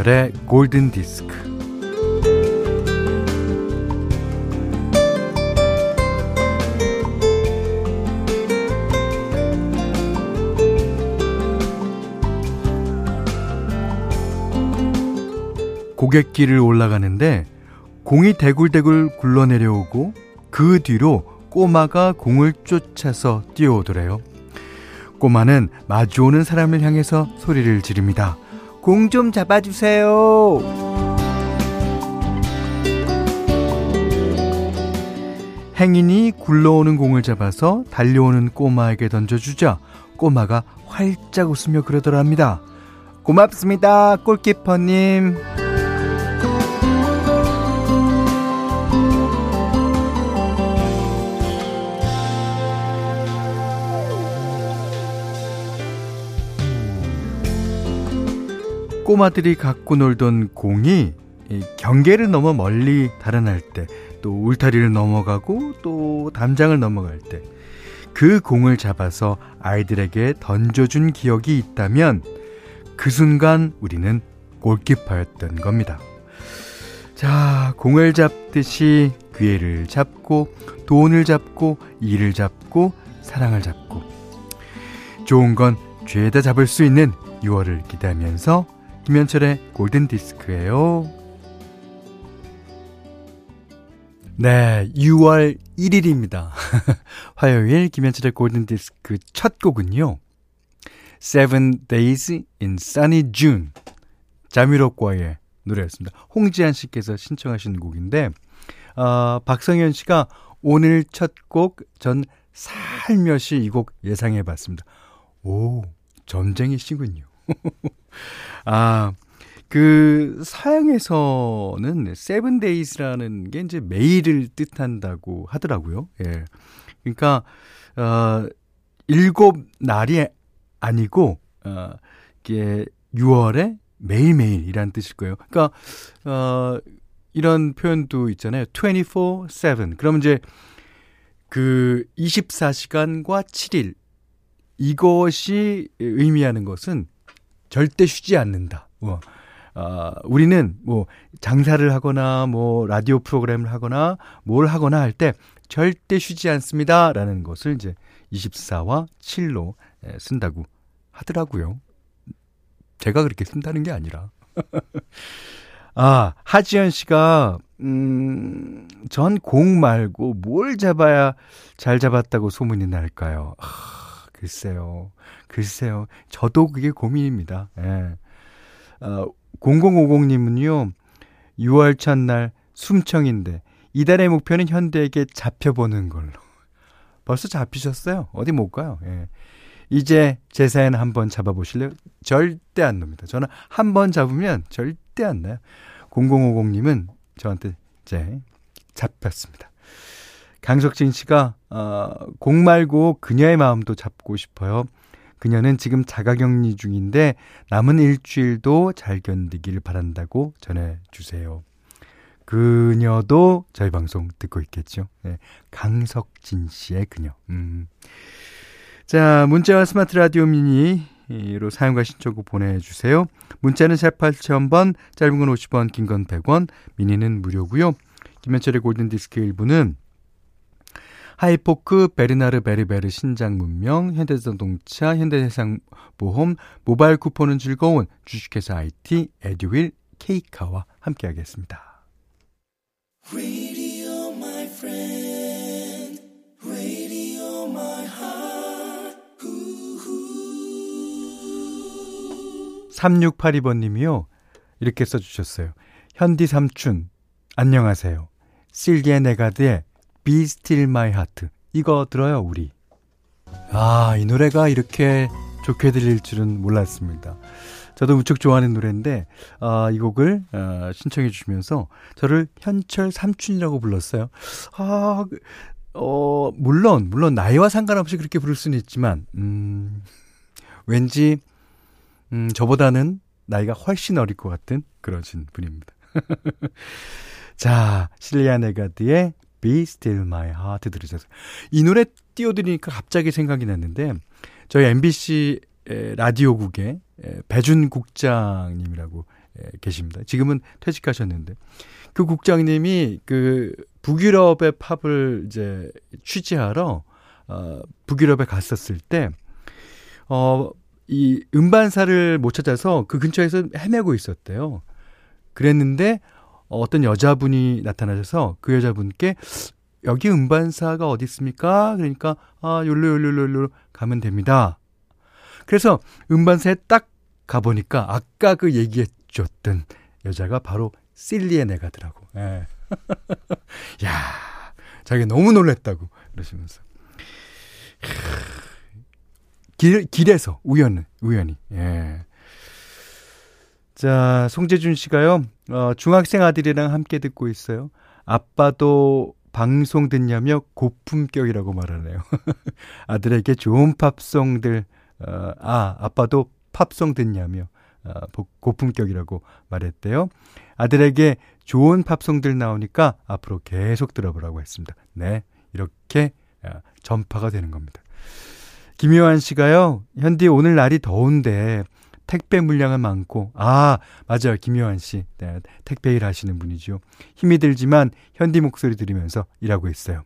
김현철의 골든 디스크. 고갯길을 올라가는데 공이 대굴대굴 굴러내려오고 그 뒤로 꼬마가 공을 쫓아서 뛰어오더래요. 꼬마는 마주오는 사람을 향해서 소리를 지릅니다. 공 좀 잡아주세요. 행인이 굴러오는 공을 잡아서 달려오는 꼬마에게 던져주자 꼬마가 활짝 웃으며 그러더랍니다. 고맙습니다, 골키퍼님. 꼬마들이 갖고 놀던 공이 경계를 넘어 멀리 달아날 때, 또 울타리를 넘어가고 또 담장을 넘어갈 때, 그 공을 잡아서 아이들에게 던져준 기억이 있다면, 그 순간 우리는 골키퍼였던 겁니다. 자, 공을 잡듯이 기회를 잡고, 돈을 잡고, 일을 잡고, 사랑을 잡고, 좋은 건 죄다 잡을 수 있는 6월을 기대하면서 김현철의 골든 디스크예요. 네, 6월 1일입니다. 화요일 김현철의 골든 디스크 첫 곡은요. Seven Days in Sunny June. 자미로과의 노래였습니다. 홍지한 씨께서 신청하신 곡인데, 어, 박성현 씨가 오늘 첫 곡 전 살며시 이 곡 예상해 봤습니다. 오, 전쟁이시군요. 아, 그 서양에서는 세븐데이즈라는 게 이제 매일을 뜻한다고 하더라고요. 예. 그러니까 어 일곱 날이 아니고 어 이게 6월에 매일매일이란 뜻일 거예요. 그러니까 어 이런 표현도 있잖아요. 24/7. 그러면 이제 그 24시간과 7일 이것이 의미하는 것은 절대 쉬지 않는다. 뭐, 어, 우리는 뭐 장사를 하거나 뭐 라디오 프로그램을 하거나 뭘 하거나 할 때 절대 쉬지 않습니다라는 것을 이제 24와 7로 쓴다고 하더라고요. 제가 그렇게 쓴다는 게 아니라. 아, 하지연 씨가 음, 전 공 말고 뭘 잡아야 잘 잡았다고 소문이 날까요? 아, 글쎄요. 글쎄요. 저도 그게 고민입니다. 예. 어, 0050님은요, 6월 첫날 숨청인데, 이달의 목표는 현대에게 잡혀보는 걸로. 벌써 잡히셨어요? 어디 못 가요? 예. 이제 제 사연 한번 잡아보실래요? 절대 안 놉니다. 저는 한 번 잡으면 절대 안 나요. 0050님은 저한테 이제 잡혔습니다. 강석진 씨가, 어, 공 말고 그녀의 마음도 잡고 싶어요. 그녀는 지금 자가격리 중인데 남은 일주일도 잘 견디길 바란다고 전해주세요. 그녀도 저희 방송 듣고 있겠죠. 네. 강석진 씨의 그녀. 음. 자, 문자와 스마트 라디오 미니로 사용과 신청곡 보내주세요. 문자는 샵 8000번, 짧은 건 50원, 긴 건 100원, 미니는 무료고요. 김현철의 골든디스크 1부는 하이포크, 베르나르 베르베르 신작 문명, 현대자동차, 현대해상보험, 모바일 쿠폰은 즐거운 주식회사 IT, 에듀윌, 케이카와 함께하겠습니다. Radio, 3682번님이요. 이렇게 써주셨어요. 현디 삼춘, 안녕하세요. 실기의 네가드의 Be Still My Heart. 이거 들어요, 우리. 아, 이 노래가 이렇게 좋게 들릴 줄은 몰랐습니다. 저도 무척 좋아하는 노래인데, 아, 이 곡을, 아, 신청해 주시면서 저를 현철 삼촌이라고 불렀어요. 아, 어, 물론, 물론 나이와 상관없이 그렇게 부를 수는 있지만, 음, 왠지, 음, 저보다는 나이가 훨씬 어릴 것 같은 그러신 분입니다. 자, 실리아 네가드의 Be Still My Heart 들으셨어요. 이 노래 띄워드리니까 갑자기 생각이 났는데 저희 MBC 라디오국에 배준 국장님이라고 계십니다. 지금은 퇴직하셨는데. 그 국장님이 그 북유럽의 팝을 이제 취재하러 어, 북유럽에 갔었을 때, 어, 이 음반사를 못 찾아서 그 근처에서 헤매고 있었대요. 그랬는데 어떤 여자분이 나타나셔서 그 여자분께 여기 음반사가 어디 있습니까? 그러니까 아 요로 요로 요로 가면 됩니다. 그래서 음반사에 딱 가보니까 아까 그 얘기해 줬던 여자가 바로 실리에네가더라고. 예. 야, 자기가 너무 놀랬다고 그러시면서. 길, 길에서 우연, 우연히. 예. 자, 송재준 씨가요, 어, 중학생 아들이랑 함께 듣고 있어요. 아빠도 방송 듣냐며 고품격이라고 말하네요. 아들에게 좋은 팝송들, 어, 아, 아빠도 팝송 듣냐며 어, 고품격이라고 말했대요. 아들에게 좋은 팝송들 나오니까 앞으로 계속 들어보라고 했습니다. 네, 이렇게 어, 전파가 되는 겁니다. 김효환 씨가요, 현디 오늘 날이 더운데 택배 물량은 많고, 아, 맞아요. 김효환 씨. 네, 택배 일 하시는 분이죠. 힘이 들지만 현디 목소리 들으면서 일하고 있어요.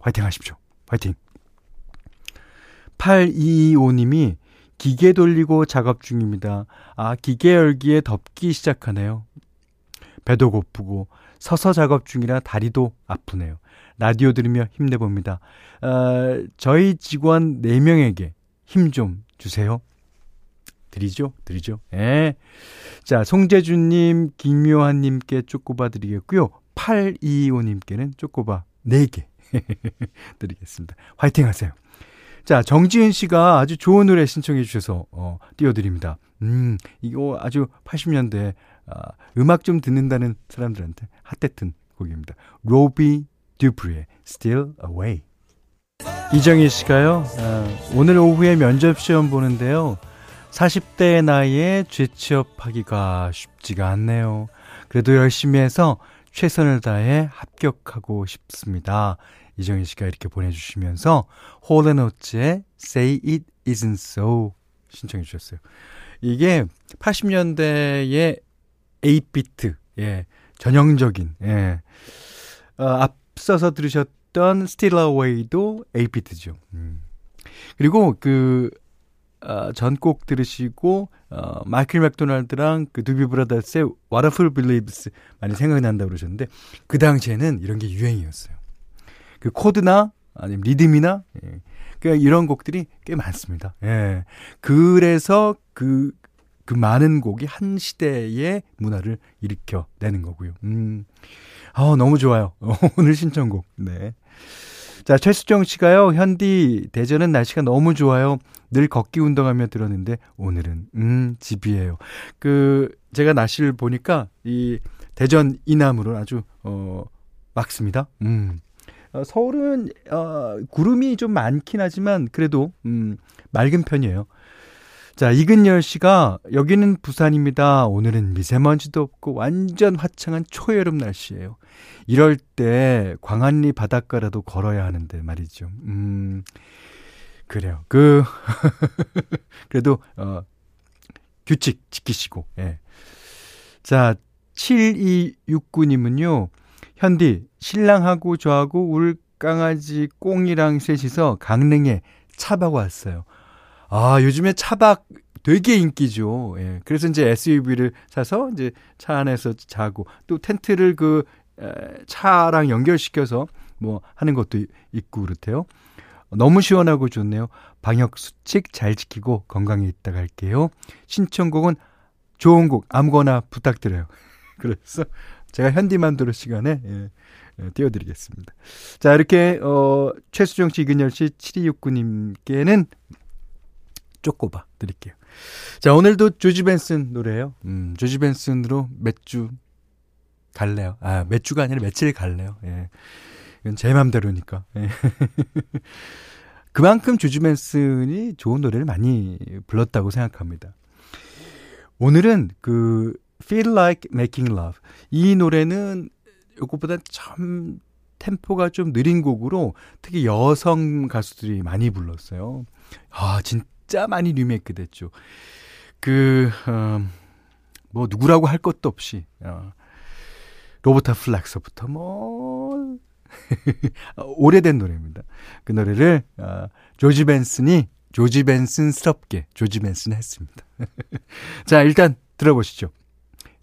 화이팅 하십시오. 화이팅. 8225님이 기계 돌리고 작업 중입니다. 아, 기계 열기에 덥기 시작하네요. 배도 고프고 서서 작업 중이라 다리도 아프네요. 라디오 들으며 힘내봅니다. 어, 저희 직원 4명에게 힘 좀 주세요. 드리죠? 드리죠. 예. 자, 송재준님, 김묘한님께 쪼꼬바 드리겠고요. 825님께는 쪼꼬바 4개 드리겠습니다. 화이팅 하세요. 자, 정지은 씨가 아주 좋은 노래 신청해 주셔서 어, 띄워드립니다. 음, 이거 아주 80년대 아, 음악 좀 듣는다는 사람들한테 핫했던 곡입니다. 로비 듀프리의 Still Away. 이정희 씨가요, 아, 오늘 오후에 면접 시험 보는데요. 40대의 나이에 재취업하기가 쉽지가 않네요. 그래도 열심히 해서 최선을 다해 합격하고 싶습니다. 이정희 씨가 이렇게 보내주시면서 홀앤오츠의 Say It Isn't So 신청해 주셨어요. 이게 80년대의 8비트, 예, 전형적인, 예, 어, 앞서서 들으셨던 Still Away도 8비트죠. 음. 그리고 그, 어, 전곡 들으시고, 어, 마이클 맥도날드랑 그 두비 브라더스의 Wonderful Believes 많이 생각이 난다고 그러셨는데, 그 당시에는 이런 게 유행이었어요. 그 코드나 아니면 리듬이나 예. 그러니까 이런 곡들이 꽤 많습니다. 예. 그래서 그, 그 많은 곡이 한 시대의 문화를 일으켜 내는 거고요. 음. 아, 너무 좋아요. 오늘 신청곡. 네. 자, 최수정 씨가요, 현디, 대전은 날씨가 너무 좋아요. 늘 걷기 운동하며 들었는데, 오늘은, 음, 집이에요. 그, 제가 날씨를 보니까, 이, 대전 이남으로 아주, 어, 막습니다. 음. 어, 서울은 어, 구름이 좀 많긴 하지만 그래도 음, 맑은 편이에요. 자, 이근열 씨가 여기는 부산입니다. 오늘은 미세먼지도 없고 완전 화창한 초여름 날씨예요. 이럴 때 광안리 바닷가라도 걸어야 하는데 말이죠. 음. 그래요. 그 그래도 어 규칙 지키시고. 예. 자, 7269님은요. 현디, 신랑하고 저하고 울 강아지 꽁이랑 셋이서 강릉에 차박 왔어요. 아, 요즘에 차박 되게 인기죠. 예. 그래서 이제 SUV를 사서 이제 차 안에서 자고 또 텐트를 그 에, 차랑 연결시켜서 뭐 하는 것도 있고 그렇대요. 너무 시원하고 좋네요. 방역 수칙 잘 지키고 건강에 있다 갈게요. 신청곡은 좋은 곡 아무거나 부탁드려요. 그래서 제가 현디만두로 시간에 예, 예, 띄워드리겠습니다. 자 이렇게 어, 최수정 씨, 이근열 씨, 7269님께는 쪼꼬바 드릴게요. 자 오늘도 조지 벤슨 노래예요. 음, 조지 벤슨으로 몇 주 갈래요. 아, 몇 주가 아니라 며칠 갈래요. 예. 이건 제 맘대로니까. 예. 그만큼 조지 벤슨이 좋은 노래를 많이 불렀다고 생각합니다. 오늘은 그 Feel Like Making Love. 이 노래는 이것보다 참 템포가 좀 느린 곡으로 특히 여성 가수들이 많이 불렀어요. 아, 진짜 많이 리메이크 됐죠. 그, 어, 뭐 누구라고 할 것도 없이 어, 로버타 플렉서부터 뭐 오래된 노래입니다. 그 노래를 어, 조지 벤슨이 조지 벤슨스럽게 조지 벤슨 했습니다. 자 일단 들어보시죠.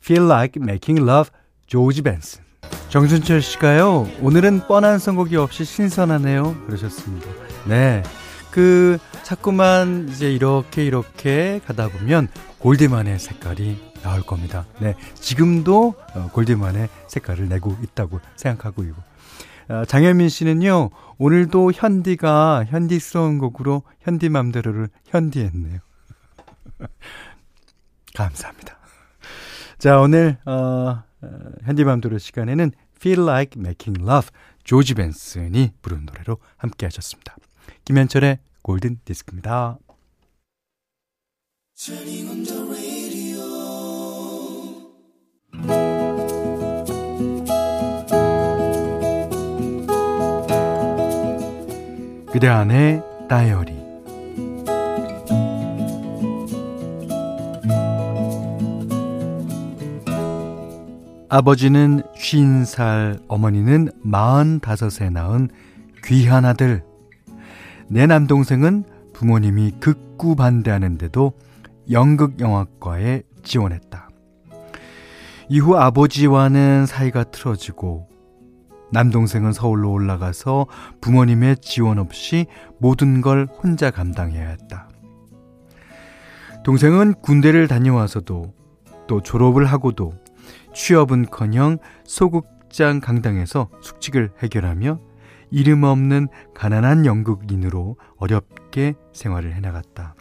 Feel like making love 조지 벤슨. 정준철 씨가요. 오늘은 뻔한 선곡이 없이 신선하네요. 그러셨습니다. 네. 그 자꾸만 이제 이렇게 이렇게 가다 보면 골드만의 색깔이 나올 겁니다. 네, 지금도 어, 골드만의 색깔을 내고 있다고 생각하고 있고 어, 장현민 씨는요 오늘도 현디가 현디스러운 곡으로 현디 맘대로를 현디했네요. 감사합니다. 자 오늘 어, 어, 현디 맘대로 시간에는 Feel Like Making Love 조지 벤슨이 부른 노래로 함께 하셨습니다. 김현철의 골든 디스크입니다. 그대 안의 다이어리 아버지는 50살, 어머니는 45에 낳은 귀한 아들. 내 남동생은 부모님이 극구 반대하는데도 연극영화과에 지원했다. 이후 아버지와는 사이가 틀어지고 남동생은 서울로 올라가서 부모님의 지원 없이 모든 걸 혼자 감당해야 했다. 동생은 군대를 다녀와서도 또 졸업을 하고도 취업은 커녕 소극장 강당에서 숙직을 해결하며 이름 없는 가난한 연극인으로 어렵게 생활을 해나갔다.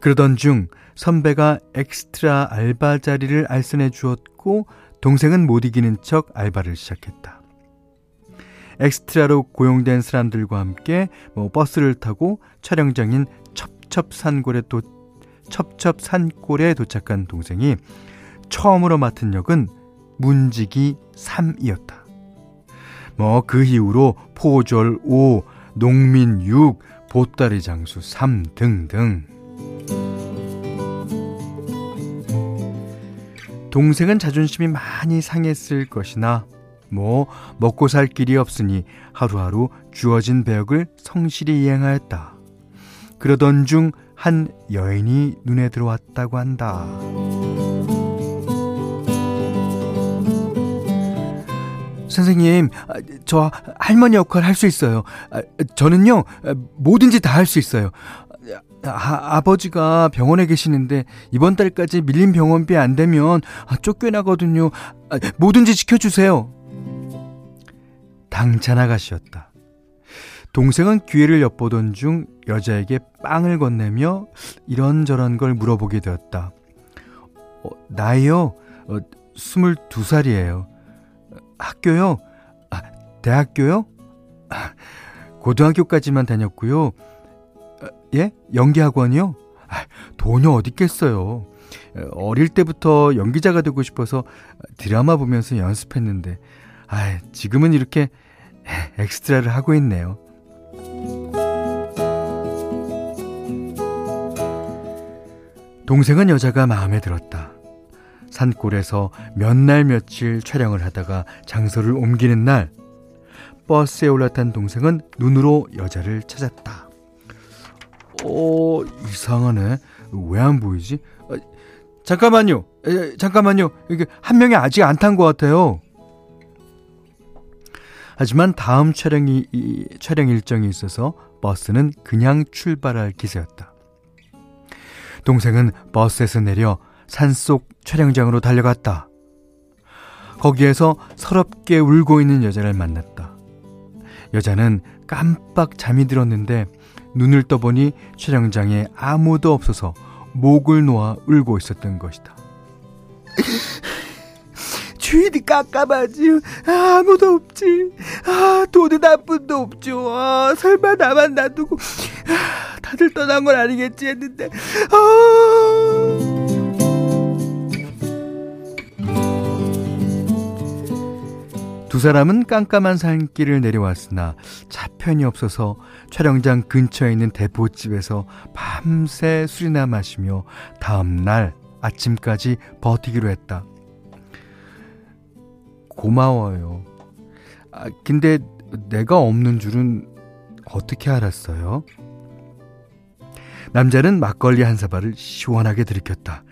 그러던 중 선배가 엑스트라 알바 자리를 알선해 주었고 동생은 못 이기는 척 알바를 시작했다. 엑스트라로 고용된 사람들과 함께 뭐 버스를 타고 촬영장인 첩첩산골에 도 첩첩산골에 도착한 동생이 처음으로 맡은 역은 문지기 3이었다. 뭐 그 이후로 포졸 5, 농민 6, 보따리 장수 3 등등. 동생은 자존심이 많이 상했을 것이나 뭐 먹고 살 길이 없으니 하루하루 주어진 배역을 성실히 이행하였다. 그러던 중 한 여인이 눈에 들어왔다고 한다. 선생님, 아, 저 할머니 역할 할 수 있어요. 아, 저는요, 뭐든지 다 할 수 있어요. 아, 아버지가 병원에 계시는데 이번 달까지 밀린 병원비 안 되면 쫓겨나거든요. 뭐든지 지켜주세요. 당찬 아가씨였다. 동생은 기회를 엿보던 중 여자에게 빵을 건네며 이런저런 걸 물어보게 되었다. 어, 나이요? 어, 22살이에요. 학교요? 아, 대학교요? 아, 고등학교까지만 다녔고요. 아, 예? 연기학원이요? 아, 돈이 어딨겠어요. 어릴 때부터 연기자가 되고 싶어서 드라마 보면서 연습했는데, 아, 지금은 이렇게 엑스트라를 하고 있네요. 동생은 여자가 마음에 들었다. 산골에서 몇 날 며칠 촬영을 하다가 장소를 옮기는 날 버스에 올라탄 동생은 눈으로 여자를 찾았다. 어, 이상하네. 왜 안 보이지? 어, 잠깐만요. 에, 잠깐만요. 이게 한 명이 아직 안 탄 것 같아요. 하지만 다음 촬영이 이, 촬영 일정이 있어서 버스는 그냥 출발할 기세였다. 동생은 버스에서 내려 산속 촬영장으로 달려갔다. 거기에서 서럽게 울고 있는 여자를 만났다. 여자는 깜빡 잠이 들었는데 눈을 떠보니 촬영장에 아무도 없어서 목을 놓아 울고 있었던 것이다. 주인이 깜깜하지. 아무도 없지. 아, 돈은 한 푼도 없죠. 아, 설마 나만 놔두고 아, 다들 떠난 건 아니겠지 했는데. 아. 두 사람은 깜깜한 산길을 내려왔으나 차편이 없어서 촬영장 근처에 있는 대포집에서 밤새 술이나 마시며 다음날 아침까지 버티기로 했다. 고마워요. 아, 근데 내가 없는 줄은 어떻게 알았어요? 남자는 막걸리 한 사발을 시원하게 들이켰다.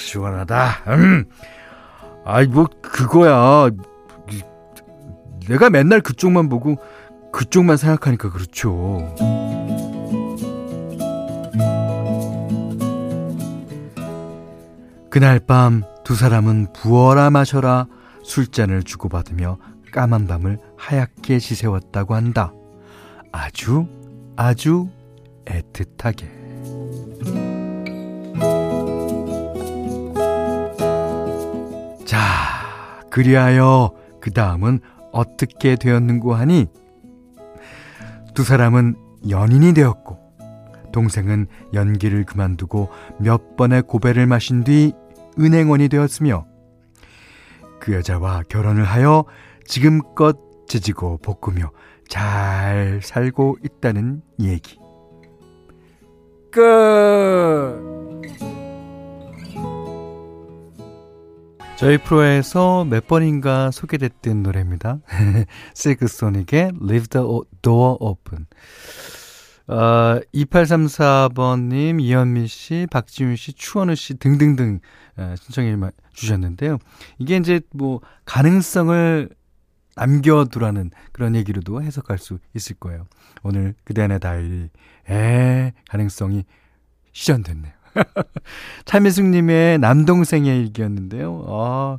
시원하다. 음. 아이, 뭐, 그거야. 내가 맨날 그쪽만 보고 그쪽만 생각하니까 그렇죠. 그날 밤 두 사람은 부어라 마셔라 술잔을 주고받으며 까만 밤을 하얗게 지새웠다고 한다. 아주 아주 애틋하게. 그리하여 그 다음은 어떻게 되었는고 하니 두 사람은 연인이 되었고 동생은 연기를 그만두고 몇 번의 고배를 마신 뒤 은행원이 되었으며 그 여자와 결혼을 하여 지금껏 지지고 볶으며 잘 살고 있다는 얘기. 끝! 저희 프로에서 몇 번인가 소개됐던 노래입니다. 시그소닉의 Leave the Door Open. 어, 2834번님, 이현미 씨, 박지윤 씨, 추원우 씨 등등등 어, 신청해 주셨는데요. 이게 이제 뭐 가능성을 남겨두라는 그런 얘기로도 해석할 수 있을 거예요. 오늘 그대 안의 다이리, 에 가능성이 실현됐네요. 차미숙님의 남동생의 일기였는데요. 아,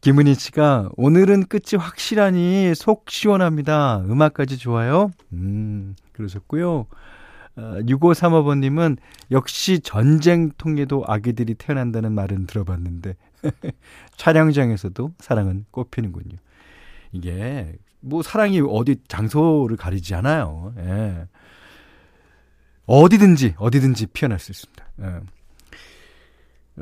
김은희 씨가 오늘은 끝이 확실하니 속 시원합니다. 음악까지 좋아요. 음, 그러셨고요. 어, 6535번님은 역시 전쟁 통에도 아기들이 태어난다는 말은 들어봤는데 촬영장에서도 사랑은 꽃피는군요. 이게 뭐 사랑이 어디 장소를 가리지 않아요. 예. 어디든지 어디든지 피어날 수 있습니다. 예.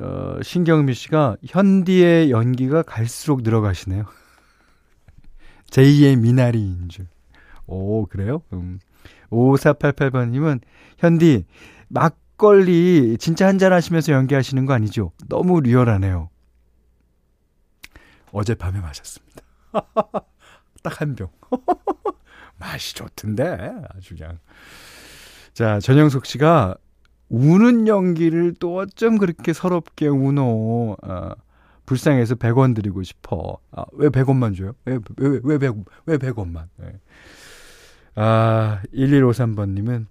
어, 신경미 씨가 현디의 연기가 갈수록 늘어가시네요. 제2의 미나리인 줄. 오, 그래요? 음. 5488번님은, 현디, 막걸리 진짜 한잔 하시면서 연기하시는 거 아니죠? 너무 리얼하네요. 어젯밤에 마셨습니다. 딱 한 병. 맛이 좋던데, 아주 그냥. 자, 전영석 씨가 우는 연기를 또 어쩜 그렇게 서럽게 우노. 아, 불쌍해서 100원 드리고 싶어. 아, 왜 100원만 줘요? 왜, 왜, 왜, 100, 왜 100원만? 네. 아, 1153번님은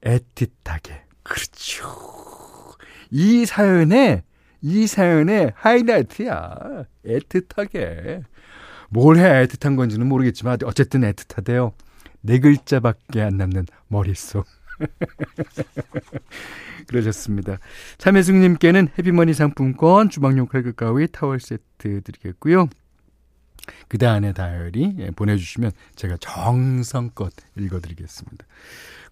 애틋하게. 그렇죠. 이 사연에, 이 사연에 하이라이트야. 애틋하게. 뭘 해야 애틋한 건지는 모르겠지만, 어쨌든 애틋하대요. 네 글자밖에 안 남는 머릿속. 그러셨습니다. 참혜숙님께는 해피머니 상품권, 주방용 칼국 가위, 타월 세트 드리겠고요. 그대 안에 다이어리 예, 보내주시면 제가 정성껏 읽어드리겠습니다.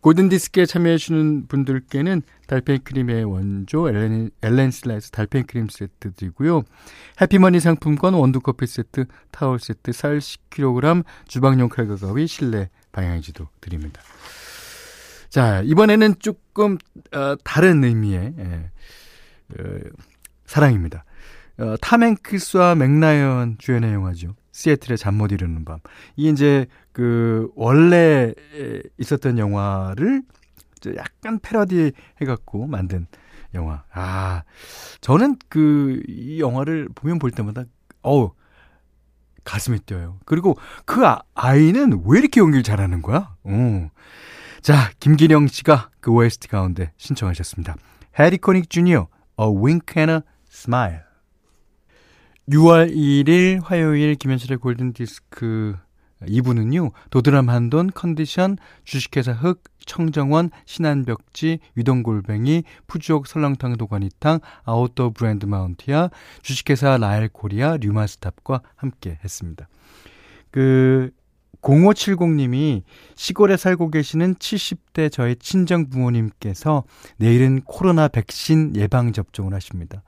골든디스크에 참여해주시는 분들께는 달팽이 크림의 원조 엘렌, 엘렌슬라이스 달팽이 크림 세트 드리고요. 해피머니 상품권 원두커피 세트, 타월 세트, 쌀 10kg, 주방용 칼국 가위, 실내 방향지도 드립니다. 자, 이번에는 조금, 어, 다른 의미의, 예, 어, 사랑입니다. 어, 탐 행크스와 맥라이언 주연의 영화죠. 시애틀의 잠 못 이루는 밤. 이게 이제 그 원래 있었던 영화를 약간 패러디 해갖고 만든 영화. 아, 저는 그 이 영화를 보면 볼 때마다 어우 가슴이 뛰어요. 그리고 그 아, 아이는 왜 이렇게 연기를 잘하는 거야? 어. 자, 김기령 씨가 그 OST 가운데 신청하셨습니다. 해리 코닉 주니어, A Wink and a Smile. 6월 2일 화요일 김현철의 골든디스크 2부는요, 도드람 한돈, 컨디션, 주식회사 흑, 청정원, 신한벽지, 유동골뱅이, 푸주옥 설렁탕 도가니탕, 아웃도어 브랜드 마운티아, 주식회사 라엘 코리아, 류마스탑과 함께 했습니다. 그, 0570님이 시골에 살고 계시는 70대 저의 친정 부모님께서 내일은 코로나 백신 예방 접종을 하십니다.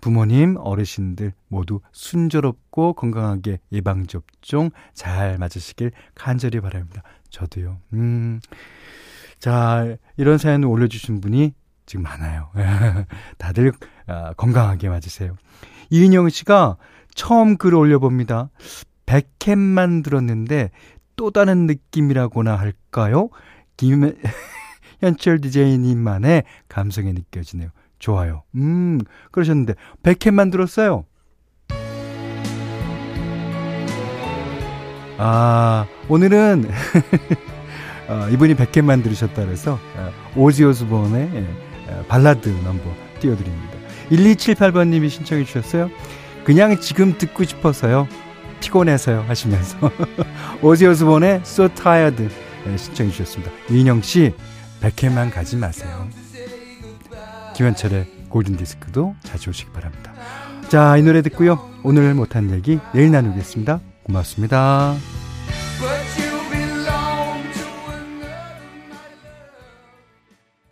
부모님, 어르신들 모두 순조롭고 건강하게 예방 접종 잘 맞으시길 간절히 바랍니다. 저도요. 음. 자, 이런 사연을 올려주신 분이 지금 많아요. 다들 아, 건강하게 맞으세요. 이은영 씨가 처음 글을 올려봅니다. 백캠만 들었는데 또 다른 느낌이라고나 할까요? 김 현철 디제이님만의 감성이 느껴지네요. 좋아요. 음, 그러셨는데, 백캠만 들었어요. 아, 오늘은, 어, 이분이 백캠만 들으셨다 그래서, 어, 오지 오스본의 예, 어, 발라드 넘버 띄워드립니다. 1278번님이 신청해 주셨어요. 그냥 지금 듣고 싶어서요. 피곤해서요. 하시면서. 오지 오스본의 So Tired 예, 신청해 주셨습니다. 이인영 씨, 백캠만 가지 마세요. 김현철의 골든디스크도 자주 오시기 바랍니다. 자, 이 노래 듣고요. 오늘 못한 얘기 내일 나누겠습니다. 고맙습니다.